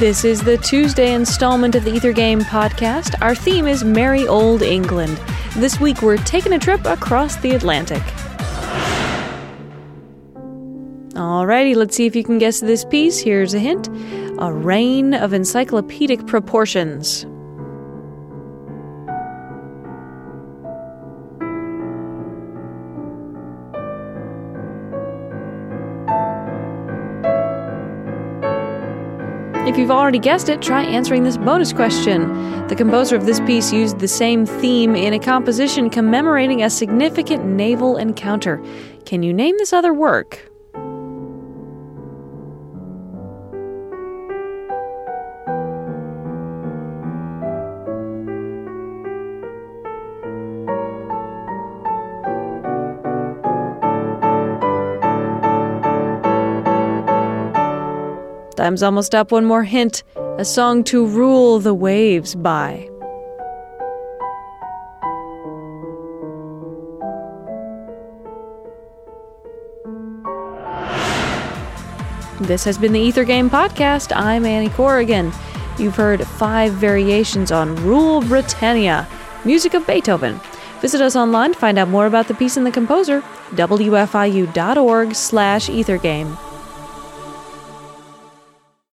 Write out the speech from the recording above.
This is the Tuesday installment of the Ether Game podcast. Our theme is Merry Old England. This week we're taking a trip across the Atlantic. Alrighty, let's see if you can guess this piece. Here's a hint a reign of encyclopedic proportions. If you've already guessed it, try answering this bonus question. The composer of this piece used the same theme in a composition commemorating a significant naval encounter. Can you name this other work? Time's almost up. One more hint a song to rule the waves by. This has been the Ether Game Podcast. I'm Annie Corrigan. You've heard five variations on Rule Britannia, music of Beethoven. Visit us online to find out more about the piece and the composer, wfiu.org slash ethergame.